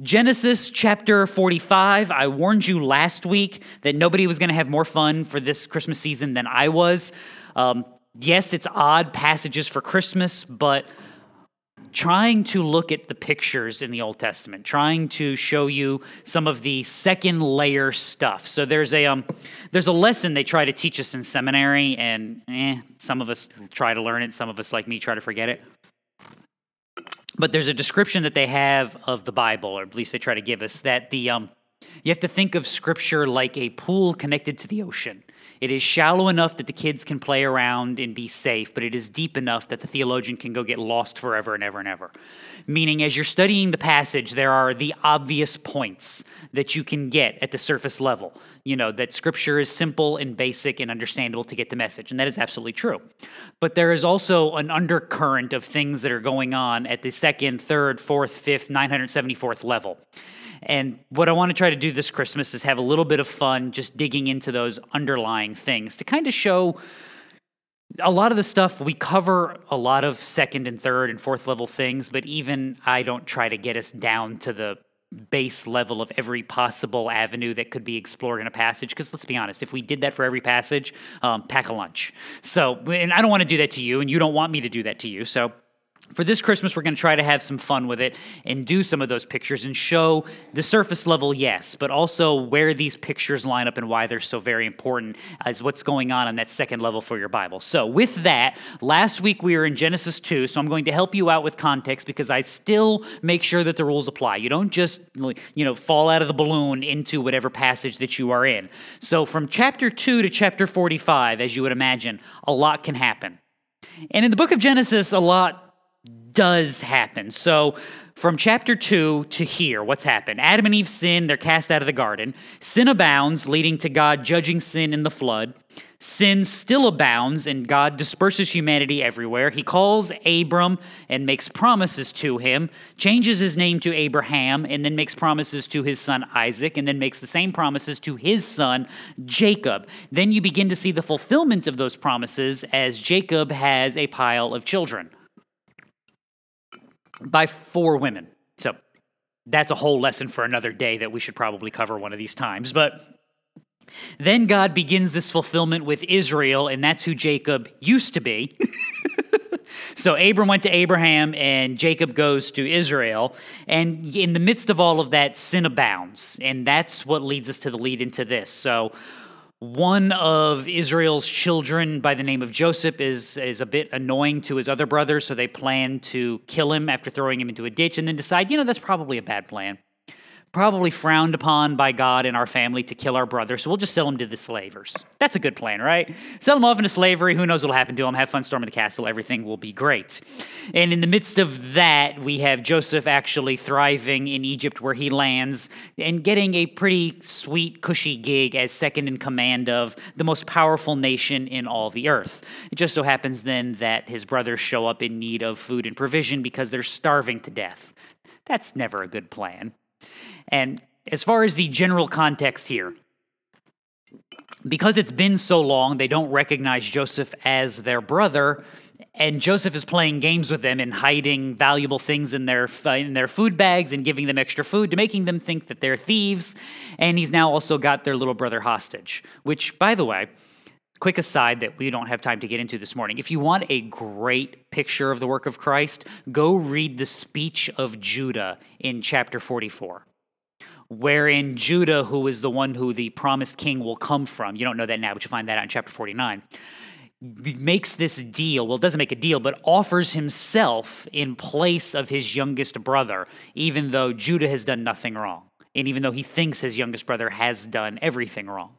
Genesis chapter 45. I warned you last week that nobody was going to have more fun for this Christmas season than I was. Um, yes, it's odd passages for Christmas, but trying to look at the pictures in the Old Testament, trying to show you some of the second layer stuff. So there's a um, there's a lesson they try to teach us in seminary, and eh, some of us try to learn it, some of us like me try to forget it. But there's a description that they have of the Bible, or at least they try to give us that the um, you have to think of Scripture like a pool connected to the ocean. It is shallow enough that the kids can play around and be safe, but it is deep enough that the theologian can go get lost forever and ever and ever. Meaning, as you're studying the passage, there are the obvious points that you can get at the surface level. You know, that scripture is simple and basic and understandable to get the message, and that is absolutely true. But there is also an undercurrent of things that are going on at the second, third, fourth, fifth, 974th level. And what I want to try to do this Christmas is have a little bit of fun just digging into those underlying things to kind of show a lot of the stuff we cover a lot of second and third and fourth level things, but even I don't try to get us down to the base level of every possible avenue that could be explored in a passage. Because let's be honest, if we did that for every passage, um, pack a lunch. So, and I don't want to do that to you, and you don't want me to do that to you. So, for this Christmas, we're going to try to have some fun with it and do some of those pictures and show the surface level, yes, but also where these pictures line up and why they're so very important as what's going on on that second level for your Bible. So, with that, last week we were in Genesis 2, so I'm going to help you out with context because I still make sure that the rules apply. You don't just, you know, fall out of the balloon into whatever passage that you are in. So, from chapter 2 to chapter 45, as you would imagine, a lot can happen. And in the book of Genesis, a lot does happen. So, from chapter 2 to here, what's happened? Adam and Eve sin, they're cast out of the garden. Sin abounds, leading to God judging sin in the flood. Sin still abounds, and God disperses humanity everywhere. He calls Abram and makes promises to him, changes his name to Abraham, and then makes promises to his son Isaac, and then makes the same promises to his son Jacob. Then you begin to see the fulfillment of those promises as Jacob has a pile of children by four women. So that's a whole lesson for another day that we should probably cover one of these times. But then God begins this fulfillment with Israel, and that's who Jacob used to be. so Abram went to Abraham, and Jacob goes to Israel. And in the midst of all of that, sin abounds. And that's what leads us to the lead into this. So one of Israel's children by the name of Joseph is, is a bit annoying to his other brothers, so they plan to kill him after throwing him into a ditch and then decide, you know, that's probably a bad plan probably frowned upon by God and our family to kill our brother, so we'll just sell him to the slavers. That's a good plan, right? Sell him off into slavery. Who knows what'll happen to him? Have fun storming the castle. Everything will be great. And in the midst of that, we have Joseph actually thriving in Egypt where he lands and getting a pretty sweet, cushy gig as second in command of the most powerful nation in all the earth. It just so happens then that his brothers show up in need of food and provision because they're starving to death. That's never a good plan. And as far as the general context here, because it's been so long, they don't recognize Joseph as their brother, and Joseph is playing games with them and hiding valuable things in their in their food bags and giving them extra food to making them think that they're thieves. And he's now also got their little brother hostage. Which, by the way, quick aside that we don't have time to get into this morning. If you want a great picture of the work of Christ, go read the speech of Judah in chapter 44 wherein Judah, who is the one who the promised king will come from, you don't know that now, but you find that out in chapter 49, makes this deal. Well, doesn't make a deal, but offers himself in place of his youngest brother, even though Judah has done nothing wrong. And even though he thinks his youngest brother has done everything wrong.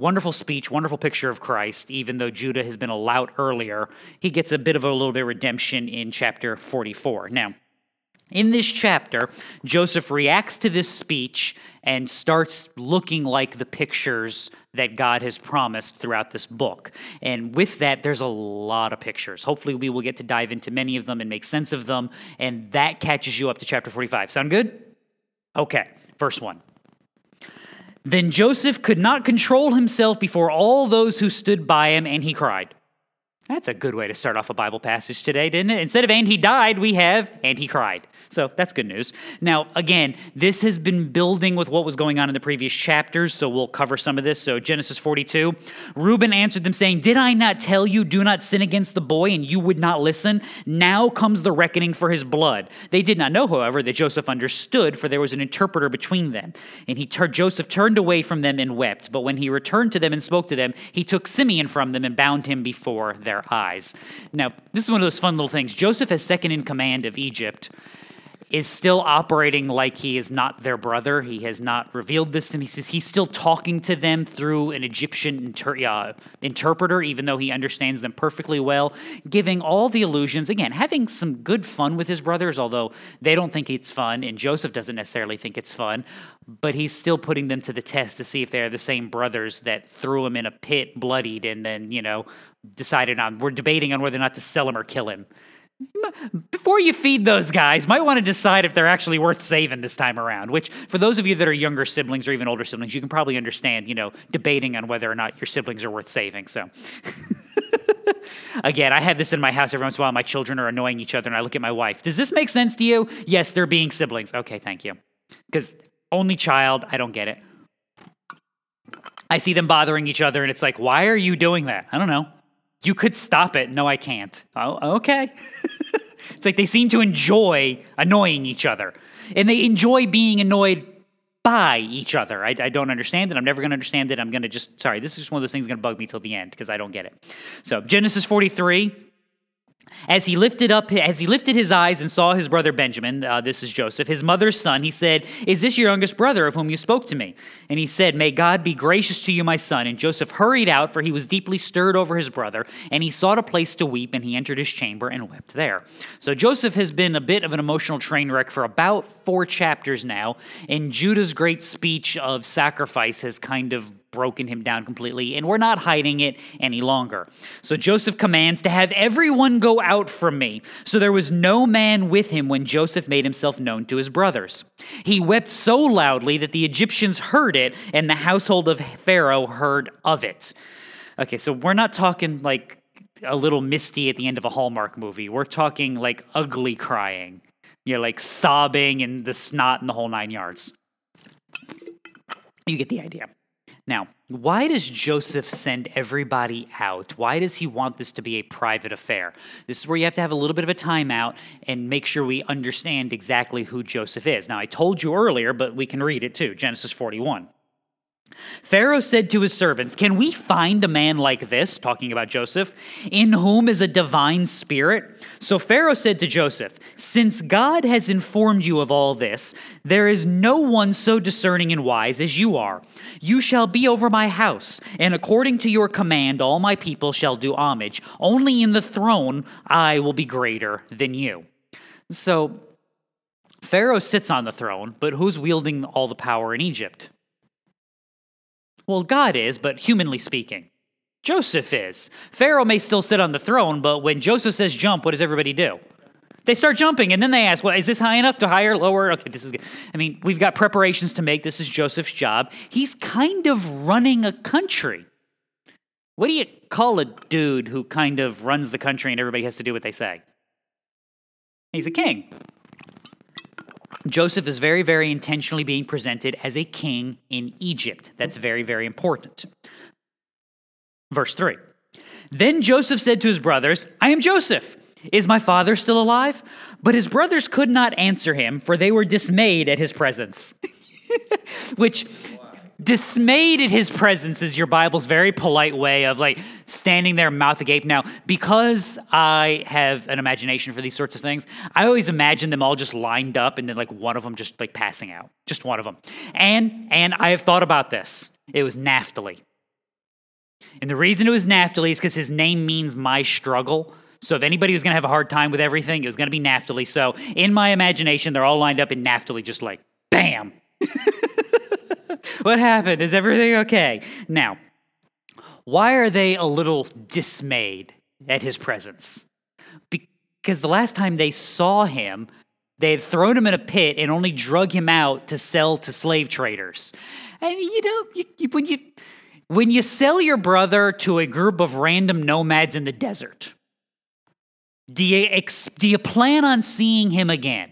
Wonderful speech, wonderful picture of Christ, even though Judah has been a lout earlier. He gets a bit of a little bit of redemption in chapter 44. Now, in this chapter, Joseph reacts to this speech and starts looking like the pictures that God has promised throughout this book. And with that, there's a lot of pictures. Hopefully, we will get to dive into many of them and make sense of them. And that catches you up to chapter 45. Sound good? Okay, first 1. Then Joseph could not control himself before all those who stood by him, and he cried. That's a good way to start off a Bible passage today, didn't it? Instead of and he died, we have and he cried. So that's good news. Now, again, this has been building with what was going on in the previous chapters, so we'll cover some of this. So, Genesis 42 Reuben answered them, saying, Did I not tell you, do not sin against the boy, and you would not listen? Now comes the reckoning for his blood. They did not know, however, that Joseph understood, for there was an interpreter between them. And he tur- Joseph turned away from them and wept. But when he returned to them and spoke to them, he took Simeon from them and bound him before their eyes. Now, this is one of those fun little things. Joseph has second in command of Egypt is still operating like he is not their brother. He has not revealed this to them. He says he's still talking to them through an Egyptian inter- uh, interpreter, even though he understands them perfectly well, giving all the illusions. Again, having some good fun with his brothers, although they don't think it's fun, and Joseph doesn't necessarily think it's fun. But he's still putting them to the test to see if they're the same brothers that threw him in a pit, bloodied, and then, you know, decided on, we're debating on whether or not to sell him or kill him before you feed those guys, might want to decide if they're actually worth saving this time around. Which, for those of you that are younger siblings or even older siblings, you can probably understand, you know, debating on whether or not your siblings are worth saving. So, again, I have this in my house every once in a while. My children are annoying each other, and I look at my wife. Does this make sense to you? Yes, they're being siblings. Okay, thank you. Because only child, I don't get it. I see them bothering each other, and it's like, why are you doing that? I don't know. You could stop it. No, I can't. Oh, okay. it's like they seem to enjoy annoying each other. And they enjoy being annoyed by each other. I, I don't understand it. I'm never going to understand it. I'm going to just, sorry, this is just one of those things going to bug me till the end because I don't get it. So, Genesis 43, as he lifted up, as he lifted his eyes and saw his brother Benjamin, uh, this is Joseph, his mother's son, he said, "Is this your youngest brother of whom you spoke to me?" And he said, "May God be gracious to you, my son." And Joseph hurried out, for he was deeply stirred over his brother, and he sought a place to weep, and he entered his chamber and wept there. So Joseph has been a bit of an emotional train wreck for about four chapters now, and Judah's great speech of sacrifice has kind of broken him down completely, and we're not hiding it any longer. So Joseph commands to have everyone go out from me. So there was no man with him when Joseph made himself known to his brothers. He wept so loudly that the Egyptians heard it, and the household of Pharaoh heard of it. Okay, so we're not talking like a little misty at the end of a Hallmark movie. We're talking like ugly crying. You know, like sobbing and the snot and the whole nine yards. You get the idea. Now, why does Joseph send everybody out? Why does he want this to be a private affair? This is where you have to have a little bit of a timeout and make sure we understand exactly who Joseph is. Now, I told you earlier, but we can read it too Genesis 41. Pharaoh said to his servants, Can we find a man like this, talking about Joseph, in whom is a divine spirit? So Pharaoh said to Joseph, Since God has informed you of all this, there is no one so discerning and wise as you are. You shall be over my house, and according to your command, all my people shall do homage. Only in the throne I will be greater than you. So Pharaoh sits on the throne, but who's wielding all the power in Egypt? Well, God is, but humanly speaking. Joseph is. Pharaoh may still sit on the throne, but when Joseph says jump, what does everybody do? They start jumping, and then they ask, "Well, is this high enough to higher, lower?" Okay, this is good. I mean, we've got preparations to make. This is Joseph's job. He's kind of running a country. What do you call a dude who kind of runs the country and everybody has to do what they say? He's a king. Joseph is very, very intentionally being presented as a king in Egypt. That's very, very important. Verse 3 Then Joseph said to his brothers, I am Joseph. Is my father still alive? But his brothers could not answer him, for they were dismayed at his presence. Which dismayed at his presence is your Bible's very polite way of like standing there, mouth agape. Now, because I have an imagination for these sorts of things, I always imagine them all just lined up and then like one of them just like passing out, just one of them. And and I have thought about this. It was Naphtali. And the reason it was Naphtali is because his name means my struggle. So if anybody was going to have a hard time with everything, it was going to be Naphtali. So in my imagination, they're all lined up in Naphtali, just like bam. what happened? Is everything okay? Now, why are they a little dismayed at his presence? Because the last time they saw him, they had thrown him in a pit and only drug him out to sell to slave traders. I mean, you know, you, you, when you when you sell your brother to a group of random nomads in the desert, do you, ex- do you plan on seeing him again?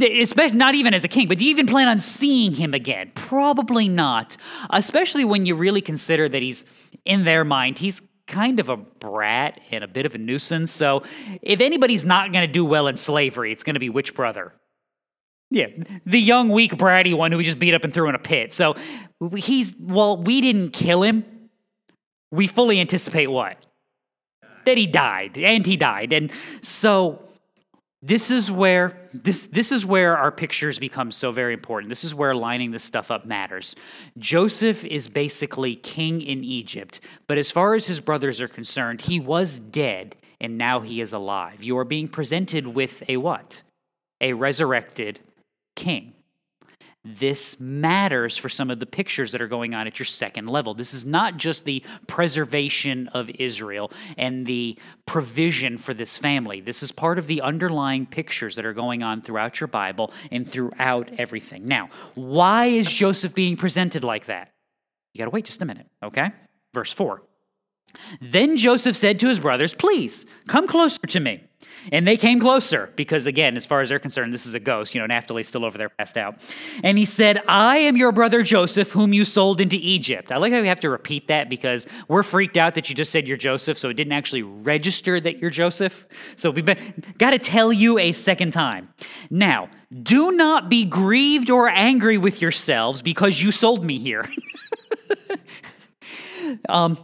Especially not even as a king, but do you even plan on seeing him again? Probably not. Especially when you really consider that he's, in their mind, he's kind of a brat and a bit of a nuisance. So if anybody's not going to do well in slavery, it's going to be which brother? Yeah, the young, weak, bratty one who we just beat up and threw in a pit. So he's, well, we didn't kill him. We fully anticipate what? That he died, and he died. And so this is where this this is where our pictures become so very important. This is where lining this stuff up matters. Joseph is basically king in Egypt, but as far as his brothers are concerned, he was dead and now he is alive. You are being presented with a what? A resurrected king. This matters for some of the pictures that are going on at your second level. This is not just the preservation of Israel and the provision for this family. This is part of the underlying pictures that are going on throughout your Bible and throughout everything. Now, why is Joseph being presented like that? You got to wait just a minute, okay? Verse 4. Then Joseph said to his brothers, Please come closer to me. And they came closer because, again, as far as they're concerned, this is a ghost. You know, Naphtali's still over there passed out. And he said, I am your brother Joseph, whom you sold into Egypt. I like how we have to repeat that because we're freaked out that you just said you're Joseph, so it didn't actually register that you're Joseph. So we've got to tell you a second time. Now, do not be grieved or angry with yourselves because you sold me here. um,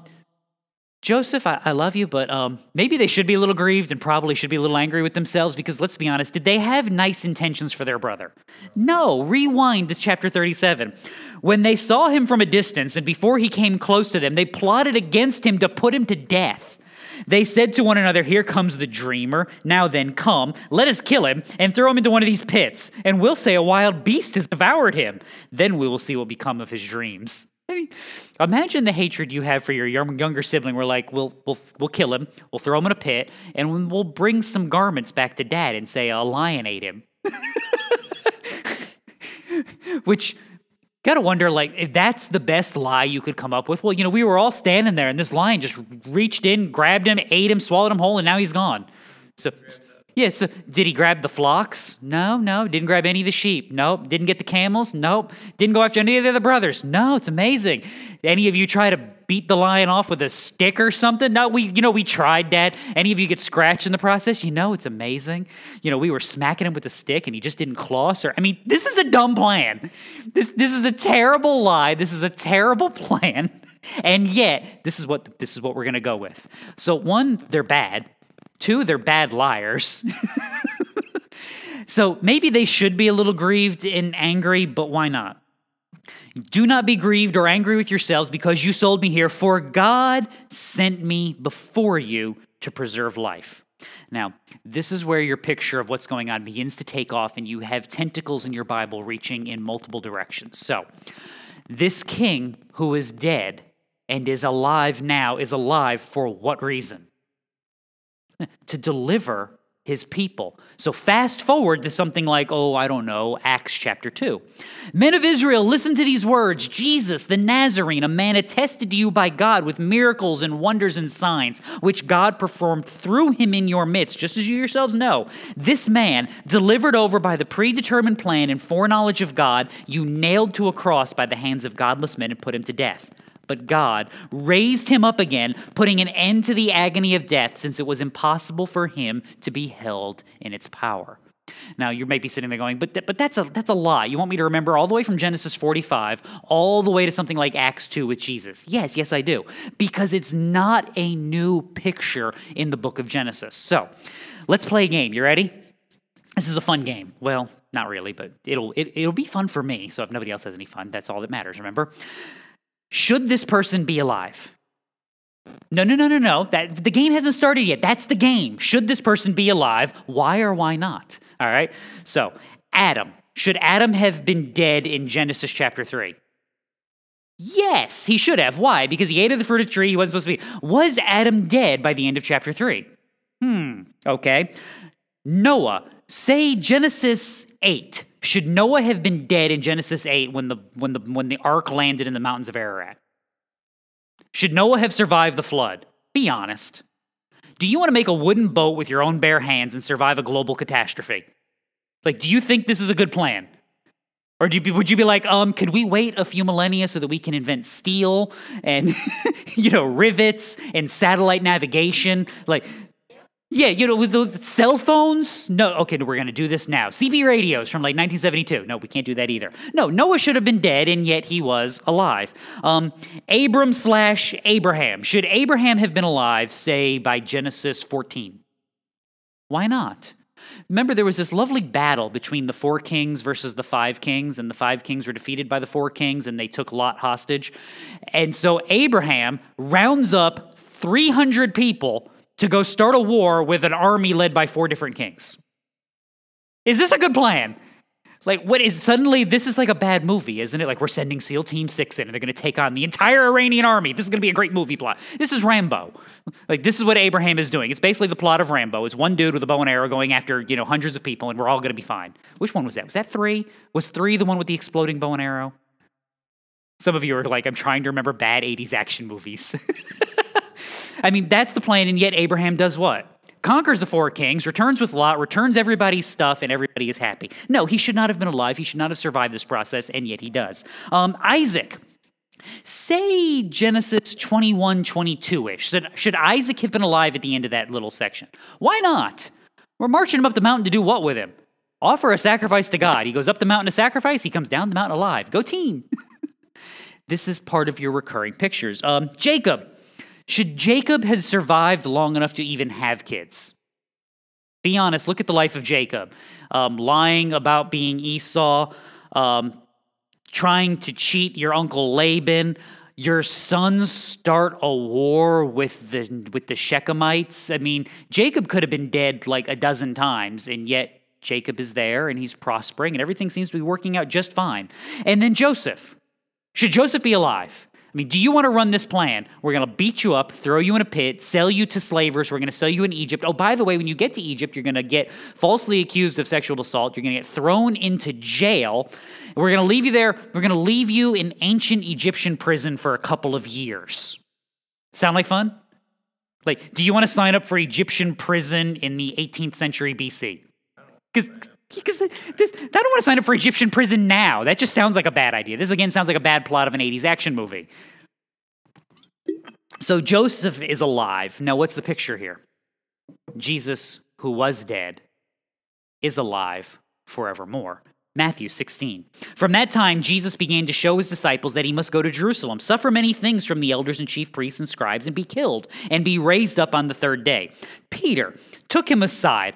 Joseph, I, I, love you, but um, maybe they should be a little grieved and probably should be a little angry with themselves because let's be honest, did they have nice intentions for their brother? No. Rewind to chapter 37. When they saw him from a distance and before he came close to them, they plotted against him to put him to death. They said to one another, Here comes the dreamer. Now then, come, let us kill him and throw him into one of these pits, and we'll say a wild beast has devoured him. Then we will see what become of his dreams. I mean, imagine the hatred you have for your younger sibling. We're like, we'll, we'll, we'll kill him, we'll throw him in a pit, and we'll bring some garments back to dad and say, a lion ate him. Which, gotta wonder, like, if that's the best lie you could come up with. Well, you know, we were all standing there, and this lion just reached in, grabbed him, ate him, swallowed him whole, and now he's gone. So, Yes. so did he grab the flocks? No, no. Didn't grab any of the sheep. Nope. Didn't get the camels? Nope. Didn't go after any of the other brothers? No, it's amazing. Any of you try to beat the lion off with a stick or something? No, we, you know, we tried that. Any of you get scratched in the process? You know, it's amazing. You know, we were smacking him with a stick and he just didn't claw us. Or, I mean, this is a dumb plan. This, this is a terrible lie. This is a terrible plan. And yet, this is what this is what we're going to go with. So one, they're bad. Two, they're bad liars. so maybe they should be a little grieved and angry, but why not? Do not be grieved or angry with yourselves because you sold me here, for God sent me before you to preserve life. Now, this is where your picture of what's going on begins to take off, and you have tentacles in your Bible reaching in multiple directions. So, this king who is dead and is alive now is alive for what reason? To deliver his people. So fast forward to something like, oh, I don't know, Acts chapter 2. Men of Israel, listen to these words Jesus, the Nazarene, a man attested to you by God with miracles and wonders and signs, which God performed through him in your midst, just as you yourselves know. This man, delivered over by the predetermined plan and foreknowledge of God, you nailed to a cross by the hands of godless men and put him to death. But God raised him up again, putting an end to the agony of death, since it was impossible for him to be held in its power. Now you may be sitting there going, but th- but that's a that's a lot. You want me to remember all the way from Genesis 45 all the way to something like Acts 2 with Jesus? Yes, yes I do. Because it's not a new picture in the book of Genesis. So, let's play a game. You ready? This is a fun game. Well, not really, but it'll it, it'll be fun for me. So if nobody else has any fun, that's all that matters, remember? Should this person be alive? No, no, no, no, no. That the game hasn't started yet. That's the game. Should this person be alive? Why or why not? All right. So, Adam. Should Adam have been dead in Genesis chapter 3? Yes, he should have. Why? Because he ate of the fruit of the tree he wasn't supposed to be. Was Adam dead by the end of chapter 3? Hmm, okay. Noah, say Genesis 8. Should Noah have been dead in Genesis 8 when the, when the, when the ark landed in the mountains of Ararat? Should Noah have survived the flood? Be honest. Do you want to make a wooden boat with your own bare hands and survive a global catastrophe? Like, do you think this is a good plan? Or you be, would you be like, um, could we wait a few millennia so that we can invent steel and, you know, rivets and satellite navigation? Like, yeah, you know, with the cell phones? No, okay, we're going to do this now. CB radios from like 1972. No, we can't do that either. No, Noah should have been dead, and yet he was alive. Um, Abram slash Abraham. Should Abraham have been alive, say, by Genesis 14? Why not? Remember, there was this lovely battle between the four kings versus the five kings, and the five kings were defeated by the four kings, and they took Lot hostage. And so Abraham rounds up 300 people to go start a war with an army led by four different kings. Is this a good plan? Like, what is suddenly this is like a bad movie, isn't it? Like, we're sending SEAL Team Six in and they're going to take on the entire Iranian army. This is going to be a great movie plot. This is Rambo. Like, this is what Abraham is doing. It's basically the plot of Rambo. It's one dude with a bow and arrow going after, you know, hundreds of people and we're all going to be fine. Which one was that? Was that three? Was three the one with the exploding bow and arrow? Some of you are like, I'm trying to remember bad 80s action movies. I mean, that's the plan, and yet Abraham does what? conquers the four kings, returns with Lot, returns everybody's stuff, and everybody is happy. No, he should not have been alive. He should not have survived this process, and yet he does. Um, Isaac. Say Genesis 21, 22 ish. Should, should Isaac have been alive at the end of that little section? Why not? We're marching him up the mountain to do what with him? Offer a sacrifice to God. He goes up the mountain to sacrifice, he comes down the mountain alive. Go team. this is part of your recurring pictures. Um, Jacob. Should Jacob have survived long enough to even have kids? Be honest, look at the life of Jacob. Um, lying about being Esau, um, trying to cheat your uncle Laban. Your sons start a war with the with the Shechemites. I mean, Jacob could have been dead like a dozen times, and yet Jacob is there and he's prospering, and everything seems to be working out just fine. And then Joseph. Should Joseph be alive? I mean, do you want to run this plan? We're going to beat you up, throw you in a pit, sell you to slavers. We're going to sell you in Egypt. Oh, by the way, when you get to Egypt, you're going to get falsely accused of sexual assault. You're going to get thrown into jail. We're going to leave you there. We're going to leave you in ancient Egyptian prison for a couple of years. Sound like fun? Like, do you want to sign up for Egyptian prison in the 18th century BC? Because because this, I don't want to sign up for Egyptian prison now. That just sounds like a bad idea. This again sounds like a bad plot of an 80s action movie. So Joseph is alive. Now, what's the picture here? Jesus, who was dead, is alive forevermore. Matthew 16. From that time, Jesus began to show his disciples that he must go to Jerusalem, suffer many things from the elders and chief priests and scribes, and be killed, and be raised up on the third day. Peter took him aside.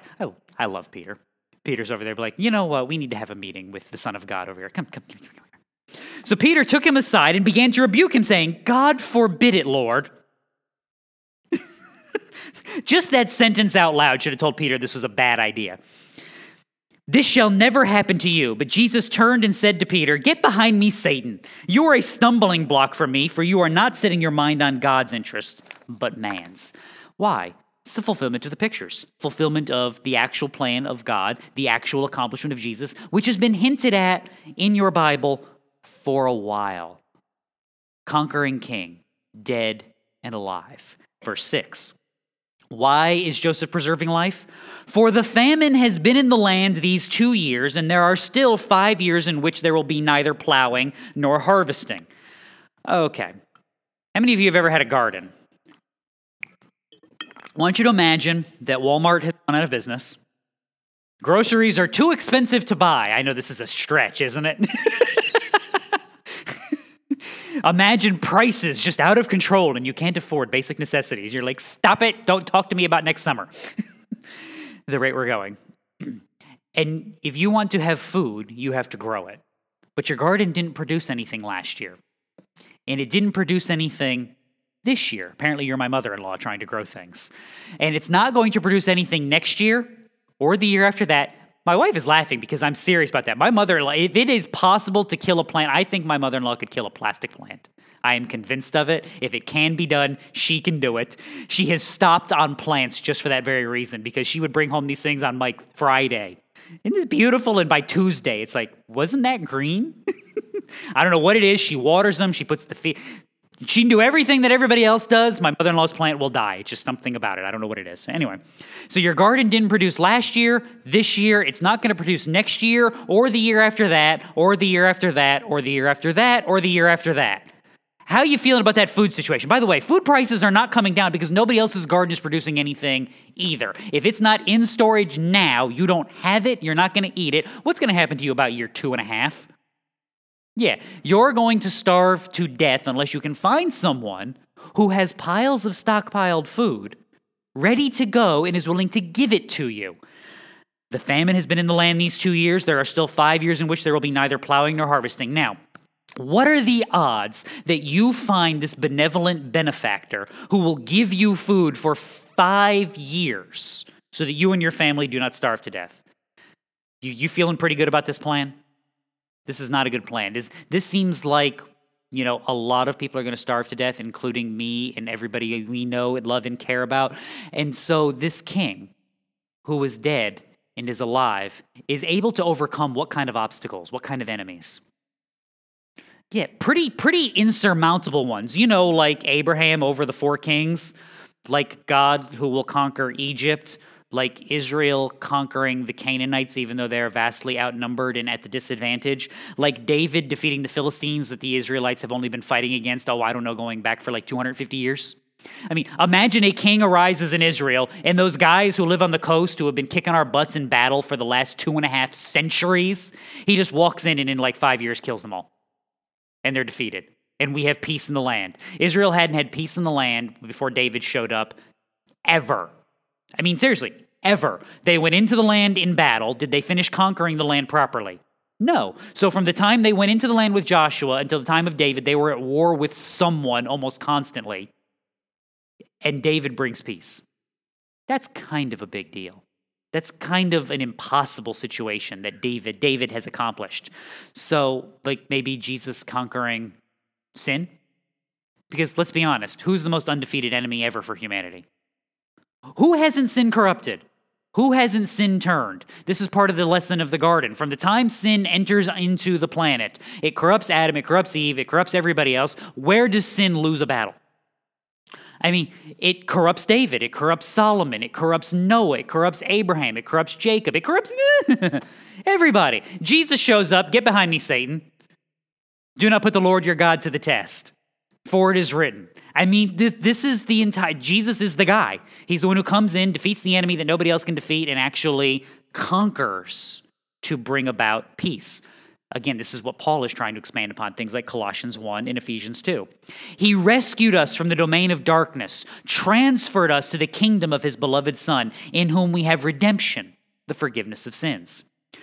I love Peter. Peter's over there, be like, you know what? We need to have a meeting with the Son of God over here. Come, come, come, come, come. So Peter took him aside and began to rebuke him, saying, God forbid it, Lord. Just that sentence out loud should have told Peter this was a bad idea. This shall never happen to you. But Jesus turned and said to Peter, Get behind me, Satan. You are a stumbling block for me, for you are not setting your mind on God's interest, but man's. Why? It's the fulfillment of the pictures, fulfillment of the actual plan of God, the actual accomplishment of Jesus, which has been hinted at in your Bible for a while. Conquering king, dead and alive. Verse 6. Why is Joseph preserving life? For the famine has been in the land these two years, and there are still five years in which there will be neither plowing nor harvesting. Okay. How many of you have ever had a garden? I want you to imagine that Walmart has gone out of business. Groceries are too expensive to buy. I know this is a stretch, isn't it? Imagine prices just out of control and you can't afford basic necessities. You're like, stop it, don't talk to me about next summer. the rate we're going. and if you want to have food, you have to grow it. But your garden didn't produce anything last year. And it didn't produce anything this year. Apparently, you're my mother in law trying to grow things. And it's not going to produce anything next year or the year after that. My wife is laughing because I'm serious about that. My mother in law, if it is possible to kill a plant, I think my mother in law could kill a plastic plant. I am convinced of it. If it can be done, she can do it. She has stopped on plants just for that very reason because she would bring home these things on like Friday. Isn't this beautiful? And by Tuesday, it's like, wasn't that green? I don't know what it is. She waters them. She puts the feed. She can do everything that everybody else does. My mother in law's plant will die. It's just something about it. I don't know what it is. So Anyway, so your garden didn't produce last year, this year, it's not going to produce next year, or the year after that, or the year after that, or the year after that, or the year after that. How are you feeling about that food situation? By the way, food prices are not coming down because nobody else's garden is producing anything either. If it's not in storage now, you don't have it, you're not going to eat it. What's going to happen to you about year two and a half? Yeah, you're going to starve to death unless you can find someone who has piles of stockpiled food ready to go and is willing to give it to you. The famine has been in the land these two years. There are still five years in which there will be neither plowing nor harvesting. Now, what are the odds that you find this benevolent benefactor who will give you food for five years so that you and your family do not starve to death? You, you feeling pretty good about this plan? This is not a good plan. This, this seems like, you know, a lot of people are going to starve to death, including me and everybody we know and love and care about. And so this king who is dead and is alive is able to overcome what kind of obstacles, what kind of enemies? Yeah, pretty pretty insurmountable ones. You know, like Abraham over the four kings, like God who will conquer Egypt, like Israel conquering the Canaanites, even though they're vastly outnumbered and at the disadvantage, like David defeating the Philistines that the Israelites have only been fighting against, oh, I don't know, going back for like 250 years. I mean, imagine a king arises in Israel, and those guys who live on the coast who have been kicking our butts in battle for the last two and a half centuries, he just walks in and in like five years kills them all and they're defeated. And we have peace in the land. Israel hadn't had peace in the land before David showed up ever. I mean, seriously, ever. They went into the land in battle. Did they finish conquering the land properly? No. So from the time they went into the land with Joshua until the time of David, they were at war with someone almost constantly. And David brings peace. That's kind of a big deal. That's kind of an impossible situation that David David has accomplished. So, like maybe Jesus conquering sin? Because let's be honest, who's the most undefeated enemy ever for humanity? Who hasn't sin corrupted? Who hasn't sin turned? This is part of the lesson of the garden. From the time sin enters into the planet, it corrupts Adam, it corrupts Eve, it corrupts everybody else. Where does sin lose a battle? I mean, it corrupts David, it corrupts Solomon, it corrupts Noah, it corrupts Abraham, it corrupts Jacob, it corrupts everybody. Jesus shows up, get behind me, Satan. Do not put the Lord your God to the test, for it is written. I mean, this, this is the entire, Jesus is the guy. He's the one who comes in, defeats the enemy that nobody else can defeat, and actually conquers to bring about peace. Again, this is what Paul is trying to expand upon, things like Colossians 1 and Ephesians 2. He rescued us from the domain of darkness, transferred us to the kingdom of his beloved Son, in whom we have redemption, the forgiveness of sins.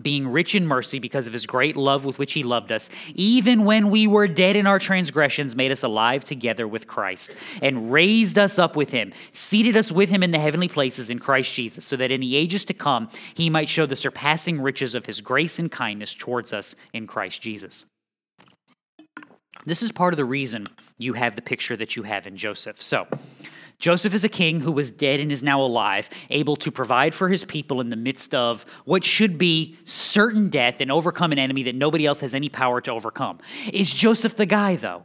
being rich in mercy because of his great love with which he loved us, even when we were dead in our transgressions, made us alive together with Christ, and raised us up with him, seated us with him in the heavenly places in Christ Jesus, so that in the ages to come he might show the surpassing riches of his grace and kindness towards us in Christ Jesus. This is part of the reason you have the picture that you have in Joseph. So, Joseph is a king who was dead and is now alive, able to provide for his people in the midst of what should be certain death and overcome an enemy that nobody else has any power to overcome. Is Joseph the guy, though?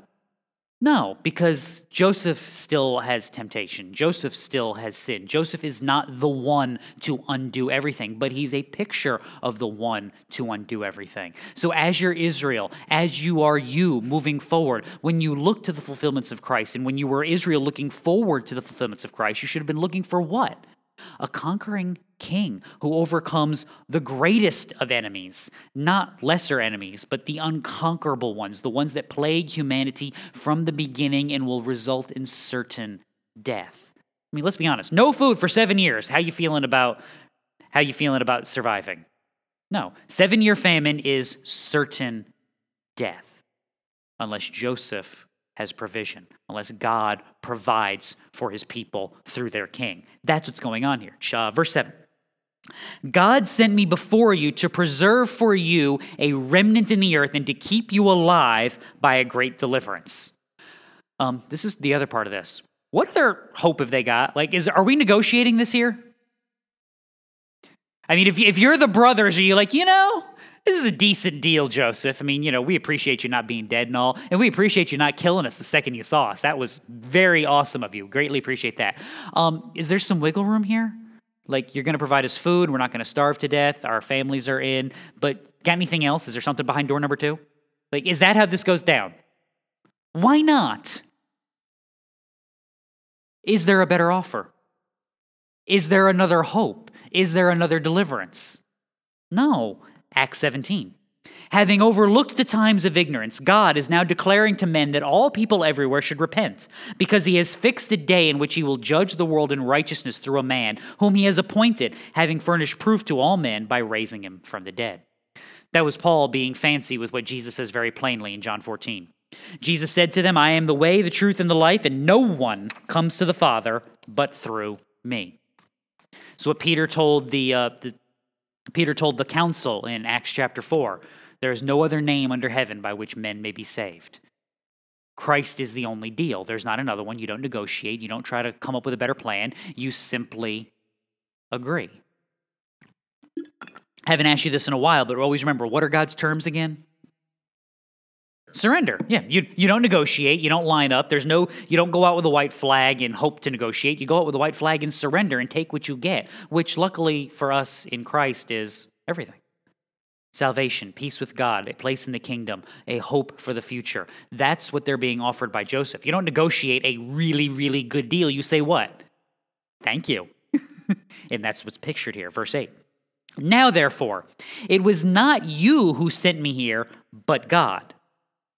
No, because Joseph still has temptation. Joseph still has sin. Joseph is not the one to undo everything, but he's a picture of the one to undo everything. So, as you're Israel, as you are you moving forward, when you look to the fulfillments of Christ, and when you were Israel looking forward to the fulfillments of Christ, you should have been looking for what? A conquering king who overcomes the greatest of enemies, not lesser enemies, but the unconquerable ones, the ones that plague humanity from the beginning and will result in certain death. I mean, let's be honest. No food for 7 years. How you feeling about how you feeling about surviving? No. 7-year famine is certain death unless Joseph has provision, unless God provides for his people through their king. That's what's going on here. Uh, verse 7. God sent me before you to preserve for you a remnant in the earth and to keep you alive by a great deliverance. Um, this is the other part of this. What other hope have they got? Like, is are we negotiating this here? I mean, if, if you're the brothers, are you like, you know, this is a decent deal, Joseph. I mean, you know, we appreciate you not being dead and all, and we appreciate you not killing us the second you saw us. That was very awesome of you. Greatly appreciate that. Um, is there some wiggle room here? Like, you're going to provide us food. We're not going to starve to death. Our families are in. But got anything else? Is there something behind door number two? Like, is that how this goes down? Why not? Is there a better offer? Is there another hope? Is there another deliverance? No. Acts 17. Having overlooked the times of ignorance, God is now declaring to men that all people everywhere should repent, because he has fixed a day in which he will judge the world in righteousness through a man whom he has appointed, having furnished proof to all men by raising him from the dead. That was Paul being fancy with what Jesus says very plainly in John 14. Jesus said to them, I am the way, the truth, and the life, and no one comes to the Father but through me. So what Peter told the, uh, the Peter told the council in Acts chapter 4 there is no other name under heaven by which men may be saved. Christ is the only deal. There's not another one. You don't negotiate. You don't try to come up with a better plan. You simply agree. haven't asked you this in a while, but always remember what are God's terms again? Surrender. Yeah, you, you don't negotiate. You don't line up. There's no, you don't go out with a white flag and hope to negotiate. You go out with a white flag and surrender and take what you get, which luckily for us in Christ is everything salvation, peace with God, a place in the kingdom, a hope for the future. That's what they're being offered by Joseph. You don't negotiate a really, really good deal. You say, what? Thank you. and that's what's pictured here. Verse 8. Now, therefore, it was not you who sent me here, but God.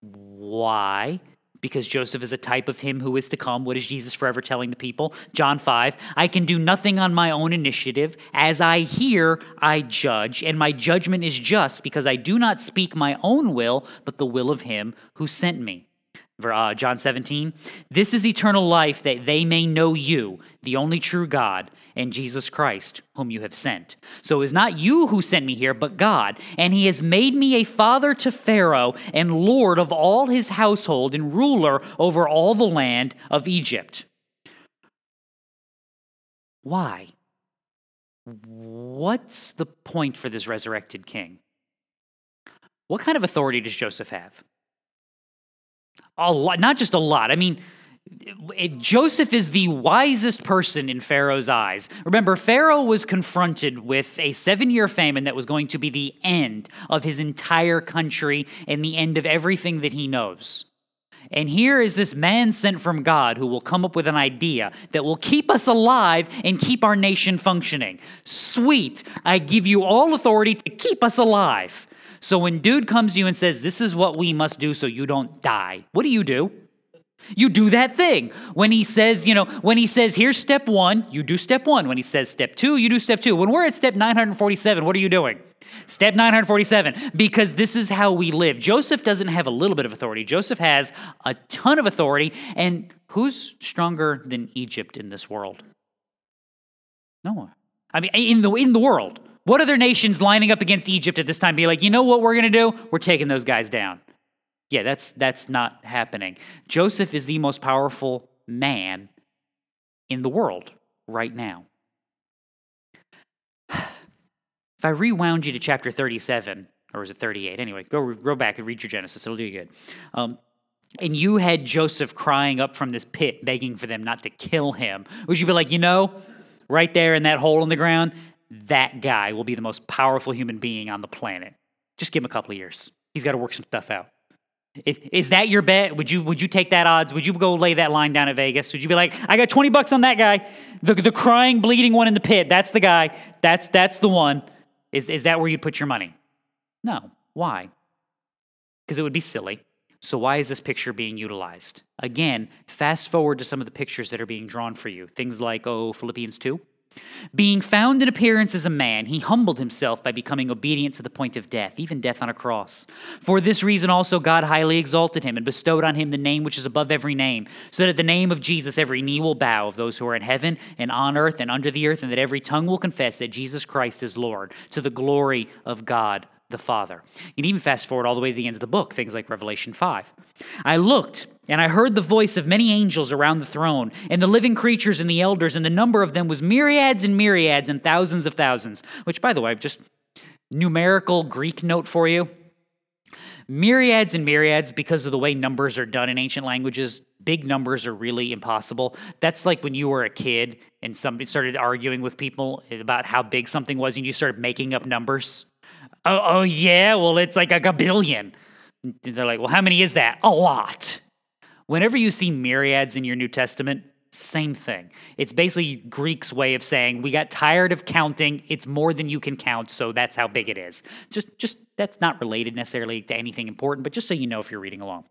Why? Because Joseph is a type of him who is to come. What is Jesus forever telling the people? John 5 I can do nothing on my own initiative. As I hear, I judge, and my judgment is just because I do not speak my own will, but the will of him who sent me. Uh, John 17, this is eternal life that they may know you, the only true God, and Jesus Christ, whom you have sent. So it is not you who sent me here, but God. And he has made me a father to Pharaoh and lord of all his household and ruler over all the land of Egypt. Why? What's the point for this resurrected king? What kind of authority does Joseph have? A lot, not just a lot. I mean, it, Joseph is the wisest person in Pharaoh's eyes. Remember, Pharaoh was confronted with a seven year famine that was going to be the end of his entire country and the end of everything that he knows. And here is this man sent from God who will come up with an idea that will keep us alive and keep our nation functioning. Sweet, I give you all authority to keep us alive. So when dude comes to you and says, This is what we must do so you don't die, what do you do? You do that thing. When he says, you know, when he says, here's step one, you do step one. When he says step two, you do step two. When we're at step 947, what are you doing? Step 947, because this is how we live. Joseph doesn't have a little bit of authority. Joseph has a ton of authority. And who's stronger than Egypt in this world? No one. I mean, in the, in the world. What other nations lining up against Egypt at this time be like, you know what we're going to do? We're taking those guys down. Yeah, that's that's not happening. Joseph is the most powerful man in the world right now. If I rewound you to chapter 37, or was it 38? Anyway, go, go back and read your Genesis. It'll do you good. Um, and you had Joseph crying up from this pit, begging for them not to kill him, would you be like, you know, right there in that hole in the ground, that guy will be the most powerful human being on the planet. Just give him a couple of years. He's got to work some stuff out. Is, is that your bet? Would you would you take that odds? Would you go lay that line down at Vegas? Would you be like, I got 20 bucks on that guy, the, the crying, bleeding one in the pit? That's the guy. That's that's the one. Is is that where you'd put your money? No. Why? Because it would be silly. So why is this picture being utilized? Again, fast forward to some of the pictures that are being drawn for you. Things like oh Philippians 2, Being found in appearance as a man, he humbled himself by becoming obedient to the point of death, even death on a cross. For this reason also God highly exalted him and bestowed on him the name which is above every name, so that at the name of Jesus every knee will bow of those who are in heaven and on earth and under the earth, and that every tongue will confess that Jesus Christ is Lord, to the glory of God the Father. You can even fast forward all the way to the end of the book, things like Revelation 5. I looked, and I heard the voice of many angels around the throne, and the living creatures and the elders, and the number of them was myriads and myriads and thousands of thousands. Which, by the way, just numerical Greek note for you. Myriads and myriads, because of the way numbers are done in ancient languages, big numbers are really impossible. That's like when you were a kid and somebody started arguing with people about how big something was, and you started making up numbers. Oh, oh yeah, well, it's like a billion. They're like, well, how many is that? A lot. Whenever you see myriads in your New Testament, same thing. It's basically Greek's way of saying we got tired of counting. It's more than you can count, so that's how big it is. Just, just that's not related necessarily to anything important, but just so you know if you're reading along.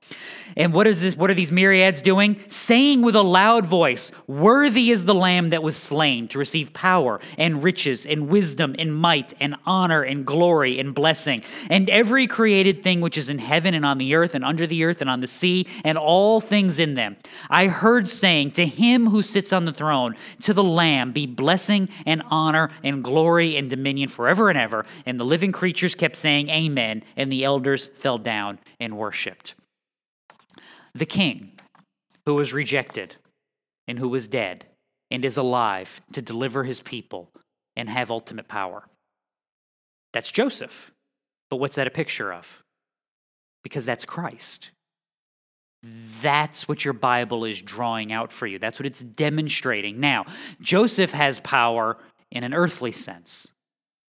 And what is this? What are these myriads doing? Saying with a loud voice, Worthy is the Lamb that was slain to receive power and riches and wisdom and might and honor and glory and blessing. And every created thing which is in heaven and on the earth and under the earth and on the sea and all things in them. I heard saying, To him who sits on the throne, to the Lamb, be blessing and honor and glory and dominion forever and ever. And the living creatures kept saying, Amen, and the elders fell down and worshiped. The king, who was rejected and who was dead and is alive to deliver his people and have ultimate power. That's Joseph. But what's that a picture of? Because that's Christ. That's what your Bible is drawing out for you. That's what it's demonstrating. Now, Joseph has power in an earthly sense.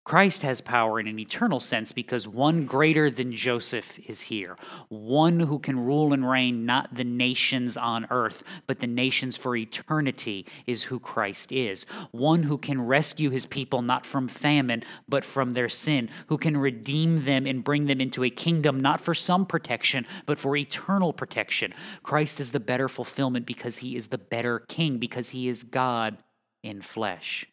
Christ has power in an eternal sense because one greater than Joseph is here. One who can rule and reign not the nations on earth, but the nations for eternity is who Christ is. One who can rescue his people not from famine, but from their sin, who can redeem them and bring them into a kingdom not for some protection, but for eternal protection. Christ is the better fulfillment because he is the better king, because he is God in flesh.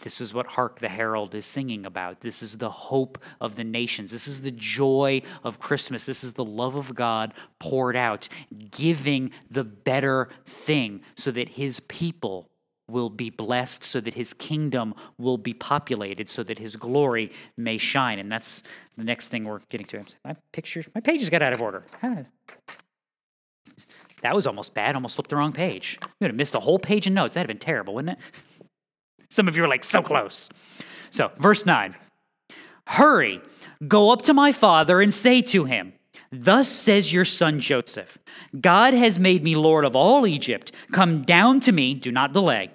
This is what Hark the Herald is singing about. This is the hope of the nations. This is the joy of Christmas. This is the love of God poured out, giving the better thing so that his people will be blessed, so that his kingdom will be populated, so that his glory may shine. And that's the next thing we're getting to. My picture, my pages got out of order. That was almost bad. Almost flipped the wrong page. You would have missed a whole page of notes. That'd have been terrible, wouldn't it? Some of you are like, so close. So, verse 9 Hurry, go up to my father and say to him, Thus says your son Joseph God has made me Lord of all Egypt. Come down to me, do not delay.